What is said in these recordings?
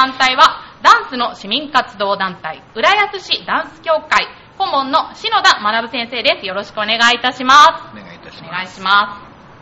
団体は、ダンスの市民活動団体、浦安市ダンス協会、顧問の篠田学先生です。よろしくお願いいたします。お願いいたします。お願いしま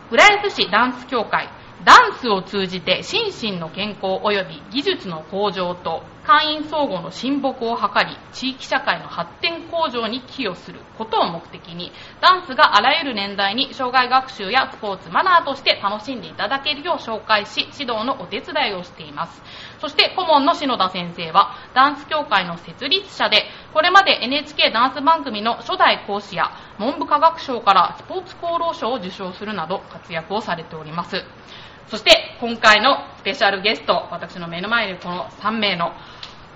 す。浦安市ダンス協会、ダンスを通じて心身の健康及び技術の向上と会員相互の親睦を図り、地域社会の発展向上に寄与することを目的に、ダンスがあらゆる年代に障害学習やスポーツ、マナーとして楽しんでいただけるよう紹介し、指導のお手伝いをしています。そして顧問の篠田先生は、ダンス協会の設立者で、これまで NHK ダンス番組の初代講師や、文部科学省からスポーツ功労賞を受賞するなど活躍をされております。そして今回のスペシャルゲスト、私の目の前にこの3名の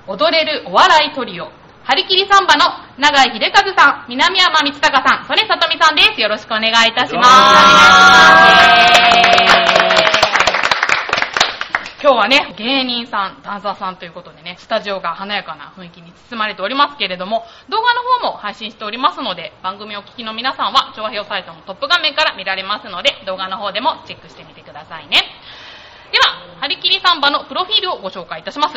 踊れるお笑いトリオ、張り切りサンバの永井秀和さん、南山光隆さん、曽根さとみさんです。よろしくお願いいたします。今日はね、芸人さん、ダンサーさんということでね、スタジオが華やかな雰囲気に包まれておりますけれども、動画の方も配信しておりますので、番組をお聞きの皆さんは、調和表サイトのトップ画面から見られますので、動画の方でもチェックしてみてくださいね。では、張り切りサンバのプロフィールをご紹介いたします。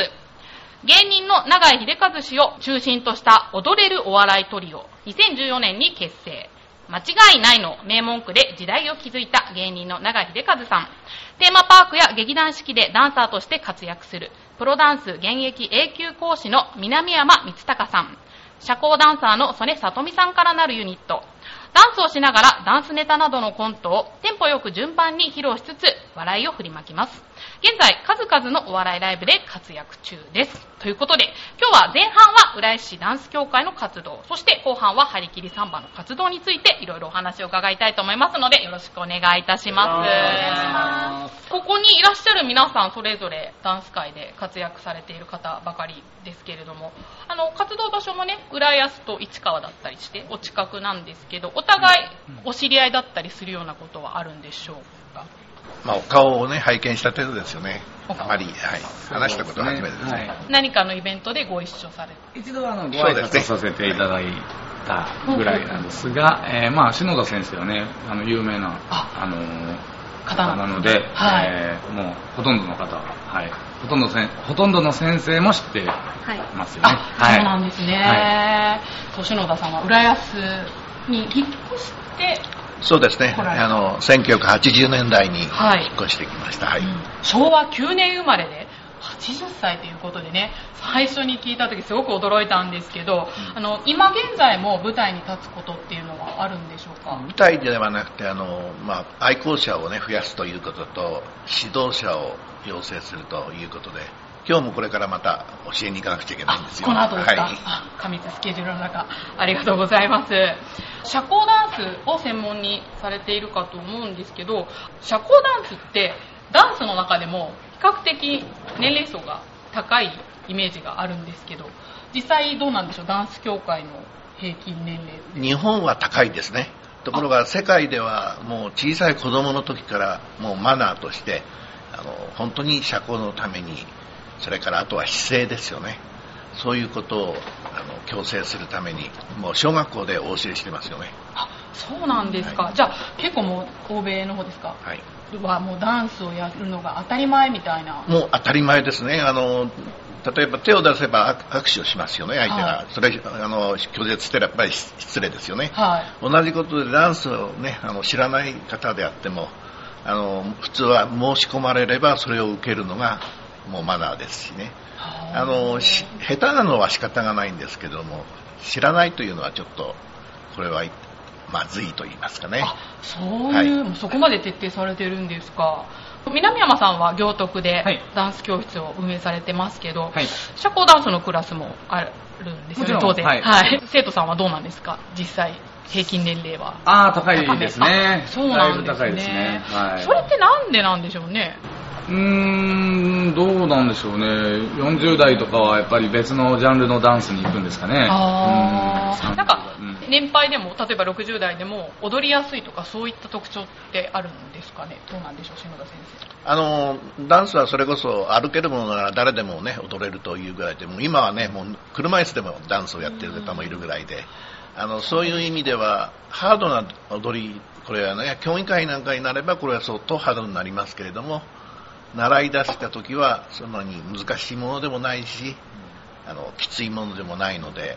芸人の永井秀和氏を中心とした踊れるお笑いトリオ、2014年に結成。間違いないの名文句で時代を築いた芸人の永井秀和さん。テーマパークや劇団四季でダンサーとして活躍する、プロダンス現役永久講師の南山光隆さん。社交ダンサーの曽根さとみさんからなるユニット。ダンスをしながらダンスネタなどのコントをテンポよく順番に披露しつつ笑いを振りまきます。現在、数々のお笑いライブで活躍中です。ということで、今日は前半は浦安市ダンス協会の活動、そして後半は張り切りサンバの活動についていろいろお話を伺いたいと思いますので、よろしくお願いいたします。ここにいらっしゃる皆さんそれぞれダンス界で活躍されている方ばかりですけれども、あの、活動場所もね、浦安と市川だったりしてお近くなんですけど、お互いお知り合いだったりするようなことはあるんでしょうか？まあ、お顔をね、拝見した程度ですよね。あまり、はい。話したことは初めてですね。はい何かのイベントでご一緒されて一度あのご挨拶させていただいたぐらいなんですが、えーまあ篠田先生はねあの有名なああの方なので、はいえーもうほとんどの方は、はい、ほとんどせんほとんどの先生も知ってますよね。あ、そうなんですね。そう篠田さんは浦安に引っ越して、そうですね。あの、1980年代に引っはい越してきました。はい。うん。昭和9年生まれで80歳ということでね最初に聞いた時すごく驚いたんですけど、あの今現在も舞台に立つことっていうのはあるんでしょうか、舞台ではなくて、あの、まあ、愛好者をね、増やすということと、指導者を養成するということで、今日もこれからまた教えに行かなくちゃいけないんですよ。この後ですか、はい。あ過密スケジュールの中ありがとうございます社交ダンスを専門にされているかと思うんですけど社交ダンスってダンスの中でも比較的年齢層が高いイメージがあるんですけど実際どうなんでしょう？ダンス協会の平均年齢日本は高いですね。ところが世界ではもう小さい子供の時からもうマナーとして、あの、本当に社交のために、それからあとは姿勢ですよね。そういうことをあの強制するために、もう小学校でお教えしてますよね。あそうなんですか、はいじゃあ結構もう欧米の方ですか？はい。はもうダンスをやるのが当たり前みたいなもう当たり前ですね。あの、例えば手を出せば握握手をしますよね、相手が。はいそれ、あの、拒絶したらやっぱり失礼ですよね。はい同じことでダンスをね、あの、知らない方であっても、あの、普通は申し込まれればそれを受けるのがもうマナーですしね。あ。の、し下手なのは仕方がないんですけども、知らないというのはちょっと、これはまずいと言いますかね。あそういう、はい。そこまで徹底されてるんですか。南山さんは行徳ではい。ダンス教室を運営されてますけど、はい。社交ダンスのクラスもあるんですよね当然、はい。生徒さんはどうなんですか？実際平均年齢は。ああ高いですね。あそうなんですね。だいぶ高いですね、はい、それってなんでなんでしょうね？うーんどうなんでしょうね。40代とかはやっぱり別のジャンルのダンスに行くんですかね。うん。あーなんかうん。年配でも例えば60代でも踊りやすいとかそういった特徴ってあるんですかね？どうなんでしょう篠田先あの、ダンスはそれこそ歩けるものなら誰でもね、踊れるというぐらいで、もう今はね、もう車椅子でもダンスをやってる方もいるぐらいで、あの、そういう意味では、ハードな踊り、これはね、競技会なんかになれば、これは相当ハードになりますけれども、習い出した時はそんなに難しいものでもないしあのきついものでもないので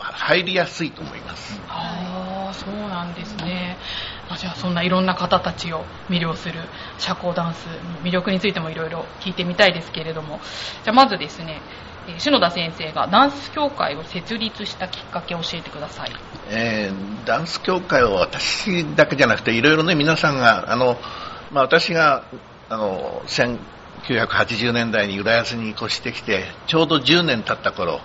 入りやすいと思います。ああそうなんですね。あじゃあそんないろんな方たちを魅了する社交ダンスの魅力についてもいろいろ聞いてみたいですけれども。じゃあまずですね篠田先生がダンス協会を設立したきっかけを教えてください、えー、ダンス協会は私だけじゃなくていろいろね皆さんがあの、まあ、私があの1980年代に浦安に越してきてちょうど10年経った頃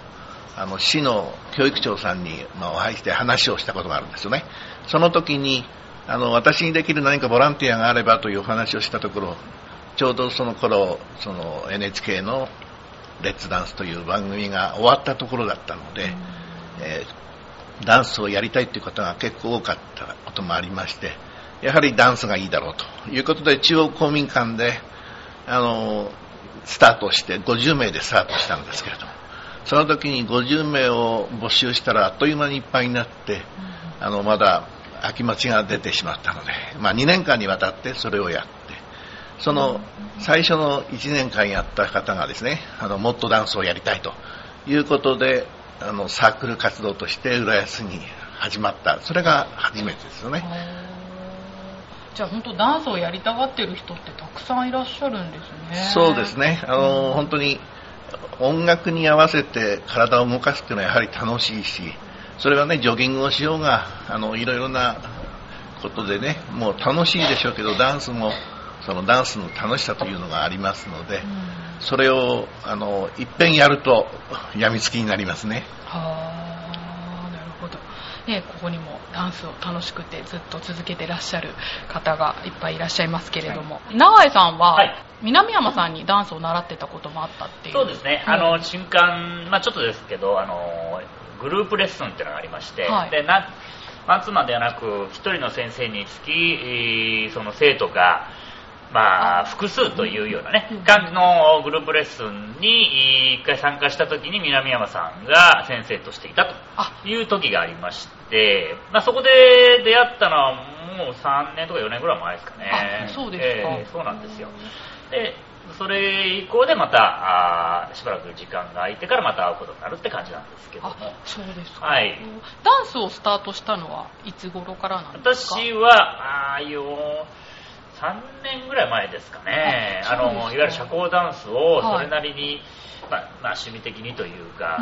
あの市の教育長さんに、まあ、お会いして話をしたことがあるんですよね。その時にあの私にできる何かボランティアがあればというお話をしたところちょうどその頃その NHK のレッツダンスという番組が終わったところだったので、えー、ダンスをやりたいという方が結構多かったこともありまして、やはりダンスがいいだろうということで、中央公民館で、あの、スタートして、50名でスタートしたんですけれども、その時に50名を募集したらあっという間にいっぱいになって、あの、まだ空き待ちが出てしまったので、まあ2年間にわたってそれをやって、その最初の1年間やった方がですね、あのもっとダンスをやりたいということで、あのサークル活動として浦安に始まった、それが初めてですよね。じゃあ本当ダンスをやりたがってる人ってたくさんいらっしゃるんですね。そうですね。あの、うん、本当に音楽に合わせて体を動かすっていうのはやはり楽しいし、それはね、ジョギングをしようが、あの、いろいろなことでね、もう楽しいでしょうけど、ダンスもそのダンスの楽しさというのがありますので、それをあのいっぺんやるとやみつきになりますね。はあ。ね、ここにもダンスを楽しくてずっと続けてらっしゃる方がいっぱいいらっしゃいますけれども、はい、永井さんは、はい、南山さんにダンスを習ってたこともあったっていう。そうですね、あの新刊、まあ、ちょっとですけどあのグループレッスンっていうのがありまして、はい、でなマンツーマンではなく1人の先生につきその生徒がまあ、複数というようなね、感じのグループレッスンに一回参加した時に南山さんが先生としていたという時がありまして、まあ、そこで出会ったのはもう3年とか4年ぐらい前ですかね。そうですか、えー、そうなんですよ。で、それ以降でまたあしばらく時間が空いてからまた会うことになるって感じなんですけども。そうですか、はい、ダンスをスタートしたのはいつ頃からなんですか？私はあよ3年ぐらい前ですかね。あのいわゆる社交ダンスをそれなりに、はい、まあ、まあ、趣味的にというか、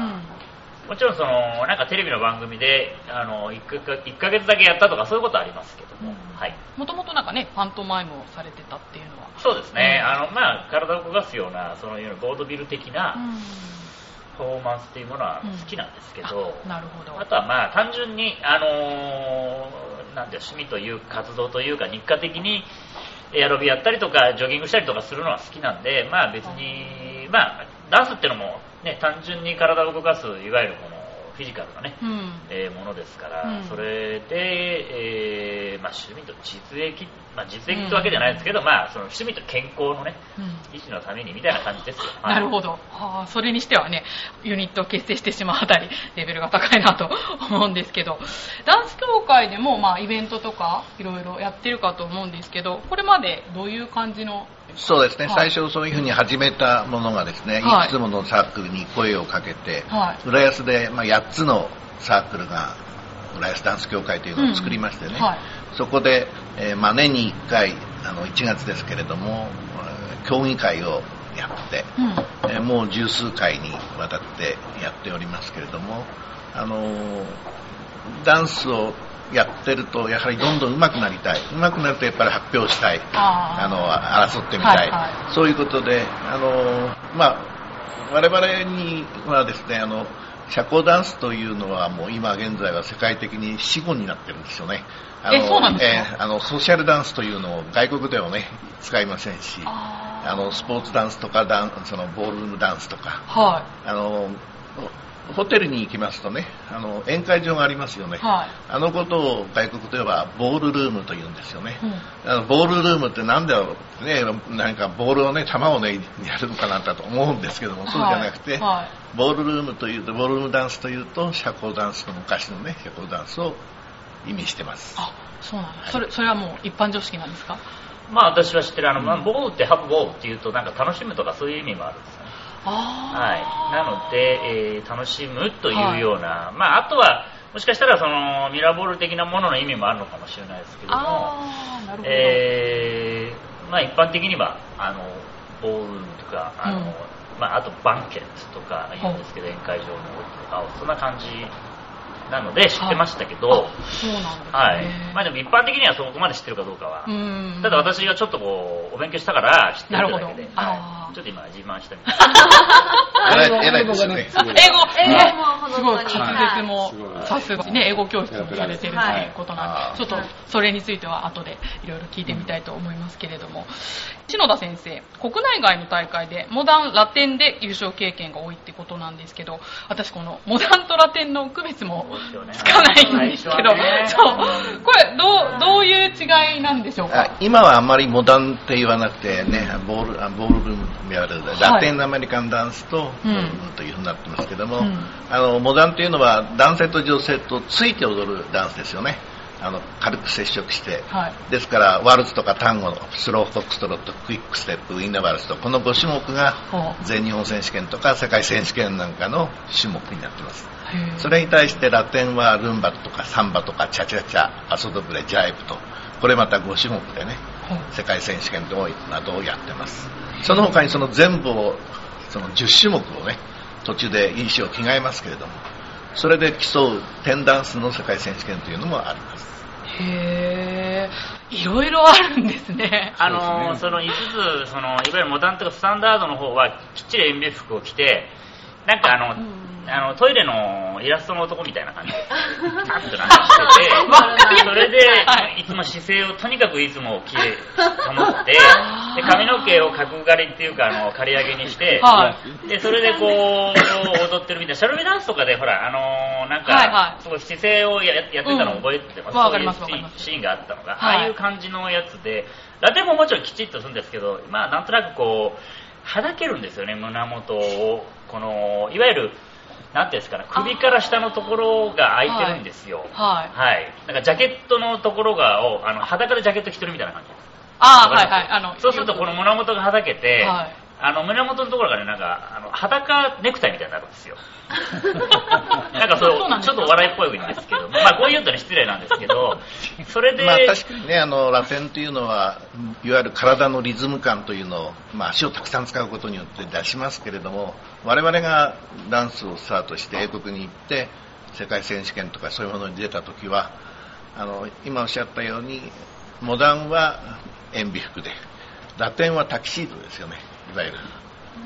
うん、もちろんそのなんかテレビの番組であの 1, か1ヶ月だけやったとかそういうことはありますけども、はい、もともとなんかねパントマイムをされてたっていうのは。そうですね、うん、あのまあ、体を動かすようなそのいわゆるボードビル的な、パフォーマンスっていうものは好きなんですけど、うん、なるほど。あとはまあ単純に、あのー、なんて趣味という活動というか日課的にエアロビやったりとかジョギングしたりとかするのは好きなんで、まあ別に、まあダンスっていうのもね、単純に体を動かす、いわゆるこフィジカルなね、うん、えー、ものですから、うん、それで、えーまあ、趣味と実益、まあ、実益ってわけじゃないですけど、うん、まあ、その趣味と健康のね、維持のためにみたいな感じですよ。なるほど、はあ。それにしてはね、ユニットを結成してしまうあたり、レベルが高いなと思うんですけど、ダンス協会でも、まあ、イベントとか、いろいろやってるかと思うんですけど、これまでどういう感じのそうですね、はい、最初そういうふうに始めたものがですね、はい、いくつものサークルに声をかけて、はい、浦安で、まあ、8つのサークルが浦安ダンス協会というのを作りましてね、うんはい、そこで、えーまあ、年に1回あの1月ですけれども協議会をやって、うん、えー、もう十数回にわたってやっておりますけれども、あのー、ダンスをやってるとやはりどんどん上手くなりたい。上手くなるとやっぱり発表したい。あの争ってみたい、はいはい、そういうことであの、まあ、我々にはですねあの社交ダンスというのはもう今現在は世界的に死語になってるんですよね。あのえそうなんですか、えー、あのソーシャルダンスというのを外国ではね使いませんしあのスポーツダンスとかダンそのボールームダンスとか、はい、あのホテルに行きますとね、あの宴会場がありますよね、はい、あのことを外国ではボールルームと言うんですよね、うん、あのボールルームってなんだろう、ね、なんかボールをね、球をね、やるのかなと思うんですけども、そうじゃなくて、はい。はい、ボールルームというと、ボールルームダンスというと、社交ダンスの昔のね、社交ダンスを意味してます。あそうなんです、はい、それそれはもう一般常識なんですか？まあ私は知ってるあの、まあ、ボーってハブボーっていうとなんか楽しむとかそういう意味もあるんですはい、なので、えー、楽しむというような、はい、まあ、あとはもしかしたらそのミラーボール的なものの意味もあるのかもしれないですけどもえー、まあ、一般的にはあのボールとかあの、うん、まあ、あとバンケットとか言うんですけど、宴会場のとかそんな感じなので知ってましたけど、はい、はい。まあ、でも一般的にはそこまで知ってるかどうかは、ただ私がちょっとこうお勉強したから知ってるだけで、はい、ちょっと今自慢したみたい な。英語がね、英語、英語。もすごい滑舌もさすがね、英語教室もされてるということなんで、ちょっとそれについては後でいろいろ聞いてみたいと思いますけれども、篠田先生、国内外の大会でモダン、ラテンで優勝経験が多いってことなんですけど、私このモダンとラテンの区別もつかないんですけど、そう。これどうどういう違いなんでしょうか？今はあんまりモダンって言わなくてねボールボールルームにあるラテンアメリカンダンスと、うん、というふうになってますけども、うん、あのモダンというのは男性と女性とついて踊るダンスですよね。あの軽く接触して、はい、ですからワルツとかタンゴスローフォックストロットクイックステップウィンナーワルツとこの5種目が全日本選手権とか世界選手権なんかの種目になってますそれに対してラテンはルンバとかサンバとかチャチャチャアソドブレジャイブとこれまた5種目でね世界選手権などをやってます。その他にその全部をその10種目をね途中で衣装を着替えますけれどもそれで競うテンダンスの世界選手権というのもあります。へえいろいろあるんですね。あのその5つそのいわゆるモダンとかスタンダードの方はきっちり演舞服を着てなんかあの、うんあのトイレのイラストの男みたいな感じ。でパッとなしてて それで、い、つも姿勢をとにかくいつもきれい保って で髪の毛を角刈りっていうかあの刈り上げにして、はい、でそれでこう踊ってるみたいな。シャルビダンスとかでほらあのー、なんか、はいはい、すごい姿勢をややってたのを覚えてます、うん、そういうシーンがあったのが、はい、ああいう感じのやつで。ラテンももちろんきちっとするんですけどまあなんとなくこうはだけるんですよね胸元を。このいわゆるなんていうんですかね、首から下のところが開いてるんですよ。はい。はい。なんかジャケットのところが、をあの裸でジャケット着てるみたいな感じです。ああ、はいはい。あの、そうするとこの胸元がはだけて、はい、あの胸元のところがねなんかあの裸ネクタイみたいになるんですよ。なんかそうちょっと笑いっぽいんですけどまあこう言うとね失礼なんですけど。それでまあ確かにねあのラテンというのはいわゆる体のリズム感というのを、まあ、足をたくさん使うことによって出しますけれども我々がダンスをスタートして英国に行って世界選手権とかそういうものに出た時はあの今おっしゃったようにモダンは塩ビ服でラテンはタキシードですよねいわゆる。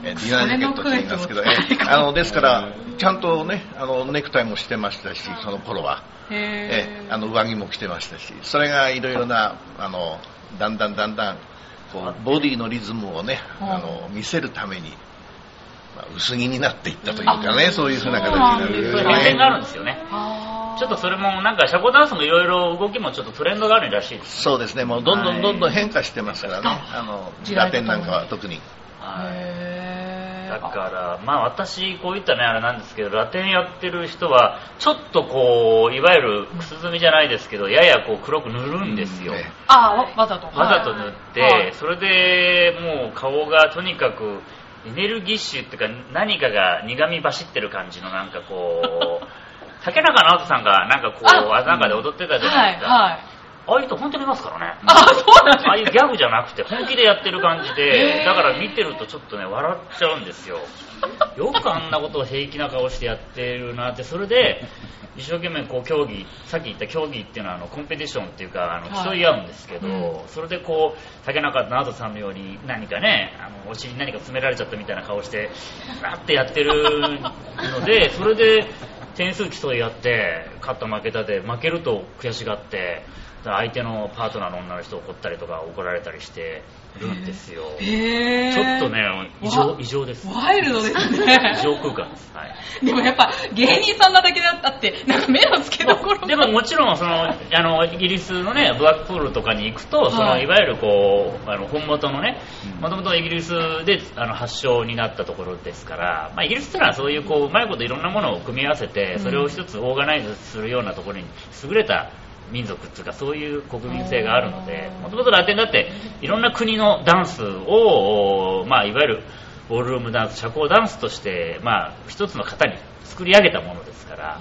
えディナージャケットと言いますけど、えあのですからちゃんとねあのネクタイもしてましたしその頃は。えあの上着も着てましたしそれがいろいろなあのだんだんだんだんこうボディのリズムをねあの見せるために、まあ、薄着になっていったというかねそういうふうな形になる、ね、目線があるんですよね。ちょっとそれもなんか社交ダンスもいろいろ動きもちょっとトレンドがあるらしいです。そうですね。もうどんどんどんどん変化してますからね、あのラテンなんかは特にはい、だから、まあ私、こういったね、あれなんですけど、ラテンやってる人は、ちょっとこう、いわゆるくすずみじゃないですけど、ややこう黒く塗るんですよ。うんああ、わざと。わざと塗って、はい、それでもう顔がとにかく、エネルギッシュっていうか、何かが苦み走ってる感じのなんかこう、竹中直人さんがなんかこう、あなんかで踊ってたじゃないですか。はいはいああいう人本当にいますからね。あ、そうなんですああいうギャグじゃなくて本気でやってる感じで、だから見てるとちょっとね、笑っちゃうんですよ。よくあんなことを平気な顔してやってるなって、それで、一生懸命こう競技、さっき言った競技っていうのはあのコンペティションっていうかあの競い合うんですけど、はいそれでこう竹中直人さんのように何かねあのお尻に何か詰められちゃったみたいな顔してわってやってるので それで点数競い合って勝った負けたで負けると悔しがって相手のパートナーの女の人を怒ったりとか怒られたりしてるんですよ。へちょっとね、異常、異常です。ワイルドですね。異常空間です。はい。でもやっぱ芸人さんなだけだったって、なんか目の付けどころでももちろん、その、あの、イギリスのね、ブラックプールとかに行くと、その、いわゆるこう、あの、本元のね、もともとイギリスであの発祥になったところですから、まあ、イギリスっていうのはそういうこう、うまいこといろんなものを組み合わせて、それを一つオーガナイズするようなところに優れた民族っていうかそういう国民性があるのでもともとラテンだっていろんな国のダンスを、まあ、いわゆるボールルームダンス社交ダンスとして、まあ、一つの型に作り上げたものですから。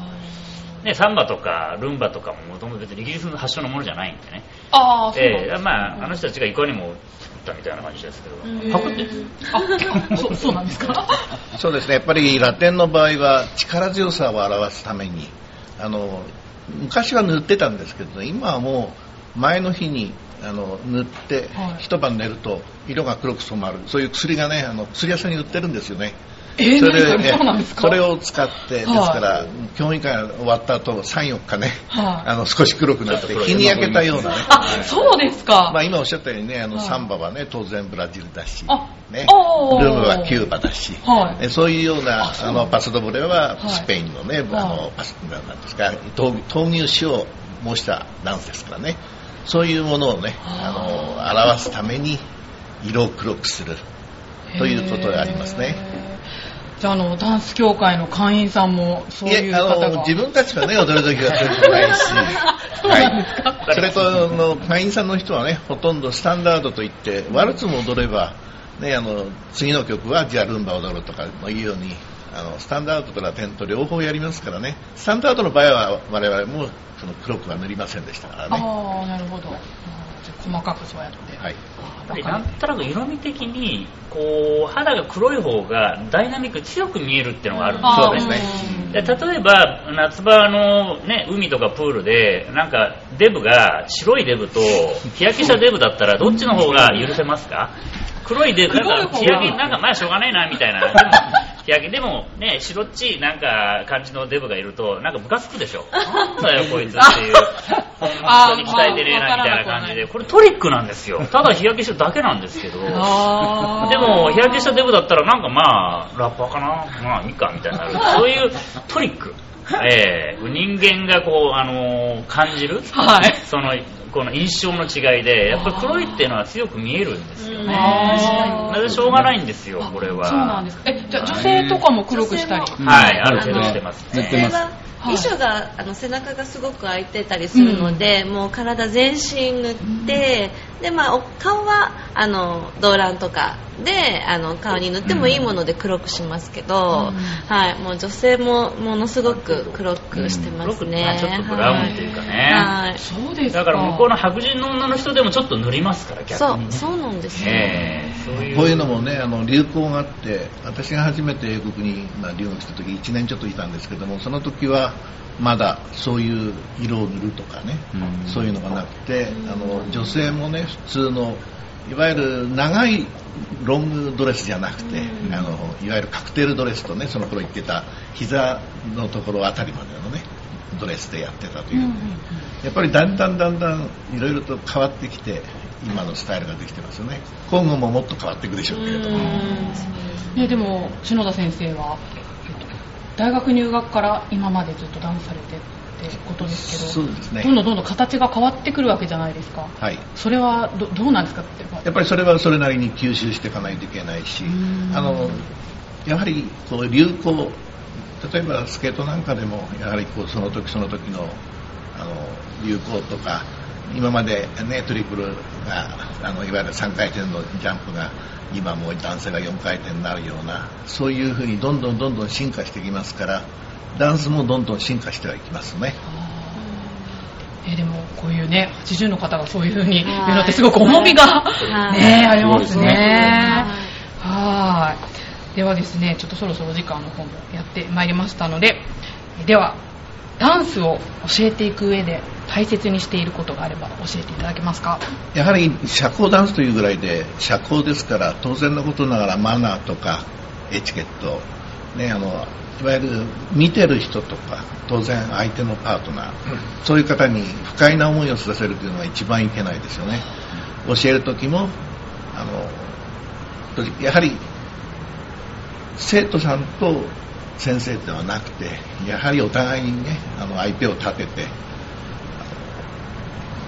ね、サンバとかルンバとかももともと別にイギリスの発祥のものじゃないんでね。ああ、そうえー、まあ、あの人たちがいかにも作ったみたいな感じですけど、パクってあそ、そうなんですか？そうですね、やっぱりラテンの場合は力強さを表すために、あの、昔は塗ってたんですけど、今はもう前の日にあの塗って、一晩寝ると色が黒く染まる。そういう薬がねあの薬屋さんに売ってるんですよねえー、それでそれを使って、ですから、競技会終わった後3、4日ね、あの少し黒くなって、日に焼けたようなね。あ、そうですか。まあ今おっしゃったようにね、あのサンバはね、当然ブラジルだし、ね、ルームはキューバだし、はい、そういうようなあのパスドブレはスペインのね、はい、あのパスなんですか闘牛士を模したダンスですからね、そういうものをね、あの表すために色を黒くするということがありますね。じゃあのダンス協会の会員さんもそういう方が。自分たちがね踊る時はそうじゃないし。はい、それとの会員さんの人はねほとんどスタンダードといってワルツも踊れば、ね、あの次の曲はじゃあルンバ踊るとかいうようにあのスタンダードとラテンと両方やりますからね。スタンダードの場合は我々もその黒くは塗りませんでしたからね。ああなるほど細かくそうやって、はい、なんとなく色味的にこう肌が黒い方がダイナミック強く見えるっていうのがあるんですよね。で例えば夏場の、ね、海とかプールでなんかデブが白いデブと日焼けしたデブだったらどっちの方が許せますか？黒いデブなんか日焼けなんかまあしょうがないなみたいな 日焼けでもね白っちいなんか感じのデブがいるとなんかムカつくでしょ。なんだよこいつっていう。本当に鍛えてねえなみたいな感じでこれトリックなんですよ。ただ日焼けしただけなんですけど。でも日焼けしたデブだったらなんかまあラッパーかな。まあいいかみたいになる。そういうトリック。えー、人間がこう、あのー、感じる、はい、そのこの印象の違いでやっぱり黒いっていうのは強く見えるんですよね。なぜしょうがないんですよこれは。そうなんですえじゃあ女性とかも黒くしたり？はいある程度してますね。衣装があの背中がすごく開いてたりするので、うん、もう体全身塗って、うん、でまあ、顔はあの動乱とかであの顔に塗ってもいいもので黒くしますけど、うん、はい、もう女性もものすごく黒くしてますね、ちょっとブラウンっていうかね、はい、そうですだから向こうの白人の女の人でもちょっと塗りますから逆に、ね、そうそうなんですよ、えー、そういう。こういうのもねあの流行があって私が初めて英国に、まあ、留学した時1年ちょっといたんですけどもその時はまだそういう色を塗るとかね、うん、そういうのがなくてあの女性もね普通のいわゆる長いロングドレスじゃなくて、うん、あのいわゆるカクテルドレスとねその頃言ってた膝のところあたりまでのねドレスでやってたという、うん、やっぱりだんだんだんだんいろいろと変わってきて今のスタイルができてますよね。今後ももっと変わっていくでしょうけれども、ね、でも篠田先生は大学入学から今までずっとダンスされてってことですけどそうです、ね、どんどんどんどん形が変わってくるわけじゃないですか、はい、それはどどうなんですかって。やっぱりそれはそれなりに吸収していかないといけないしあのやはりこう流行例えばスケートなんかでもやはりこうその時その時のあの流行とか今まで、ね、トリプルがあのいわゆる3回転のジャンプが今もう男性が4回転になるような。そういうふうにどんどんどんどん進化していきますからダンスもどんどん進化してはいきますね。えー、でもこういうね80の方がそういうふうに言うのってすごく重みが、ね、ありますね。はい。ではですねちょっとそろそろ時間の方もやってまいりましたのでではダンスを教えていく上で大切にしていることがあれば教えていただけますか？やはり社交ダンスというぐらいで社交ですから当然のことながらマナーとかエチケット、ね、あのいわゆる見てる人とか当然相手のパートナー、そういう方に不快な思いをさせるというのが一番いけないですよね。教える時もあのやはり生徒さんと先生ではなくてやはりお互いにねあの相手を立てて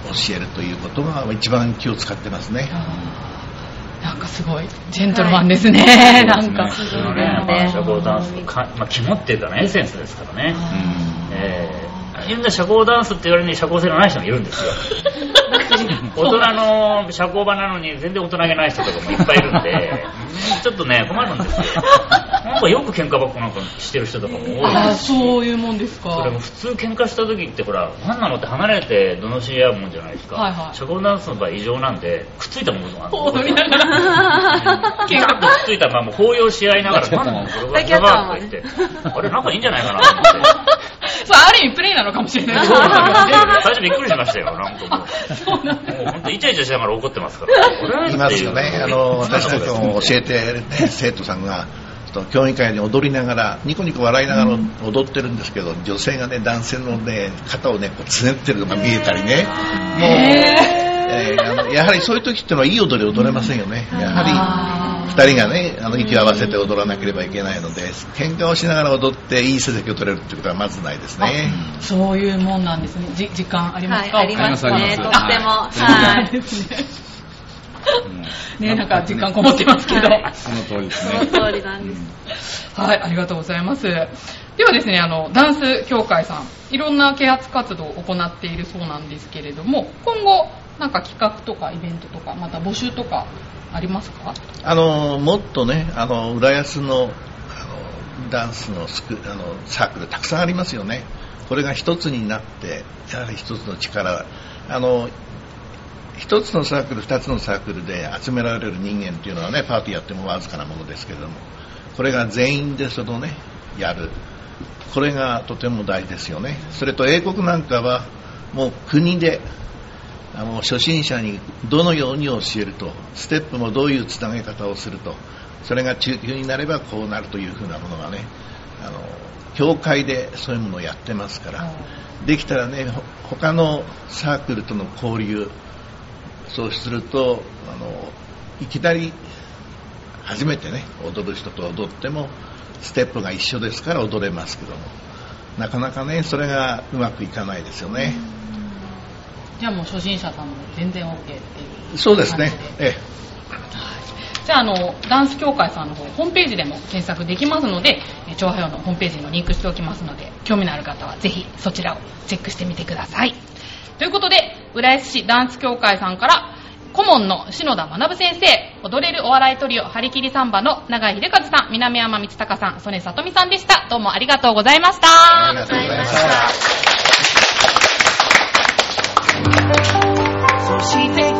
教えるということが一番気を使ってますね。なんかすごいジェントルマンですね、はい、なんか。すね、社交ダンスのか、まあ、肝っていうかね、エッセンスですからね。えー自分で社交ダンスって言われるのに社交性のない人もいるんですよ。大人の社交場なのに全然大人げない人とかもいっぱいいるんで ちょっとね困るんですよ。なんかよく喧嘩ばっかなんかしてる人とかも多いあそういうもんですか。それも普通喧嘩した時ってほら何なのって離れて罵り合うもんじゃないですか、はいはい、社交ダンスの場合異常なんでくっついたものが踊りながら喧嘩とくっついたまま抱擁し合いながら 何なのこれがバーって言ってあれなんかいいんじゃないかなと思って。そう、ある意味プレイなのかもしれない。最初びっくりしましたよ、なんかもう。そうなんもう本当イチャイチャしながら怒ってますから。いますよね。あの、私なんかも教えて、ね、生徒さんが、競技会に踊りながらニコニコ笑いながら踊ってるんですけど、女性がね男性のね肩をねこうつねってるのが見えたりねもう、えー、あのやはりそういう時ってのはいい踊り踊れませんよね。やはり2人がねあの息を合わせて踊らなければいけないので喧嘩をしながら踊っていい成績を取れるっていうことはまずないですね。そういうもんなんですね。じ時間ありますか、はい、ありますねとってもはい。ね、なんか実感こもってますけど、はい、その通りですね。その通りなんです。はい、ありがとうございます。ではですね、あの、ダンス協会さん、いろんな啓発活動を行っているそうなんですけれども、今後、なんか企画とかイベントとか、また募集とかありますか？あのもっとねあの浦安のあのダンスのスクあのサークルたくさんありますよね。これが一つになってやはり一つの力。あの一つのサークル二つのサークルで集められる人間っていうのはねパーティーやってもわずかなものですけれどもこれが全員でそのねやる。これがとても大事ですよね。それと英国なんかはもう国であの初心者にどのように教えるとステップもどういうつなげ方をするとそれが中級になればこうなるというふうなものがねあの教会でそういうものをやってますからできたらね他のサークルとの交流そうするとあのいきなり初めてね踊る人と踊ってもステップが一緒ですから踊れますけどもなかなかねそれがうまくいかないですよね。じゃあもう初心者さんも全然 OK っていうそうですね。ええ。じゃああのダンス協会さんの方ホームページでも検索できますので調和用のホームページにリンクしておきますので興味のある方はぜひそちらをチェックしてみてください。ということで浦安市ダンス協会さんから顧問の篠田学先生踊れるお笑いトリオ張り切りサンバの永井秀和さん南山光隆さん曽根里美さんでした。どうもありがとうございました。ありがとうございましたそして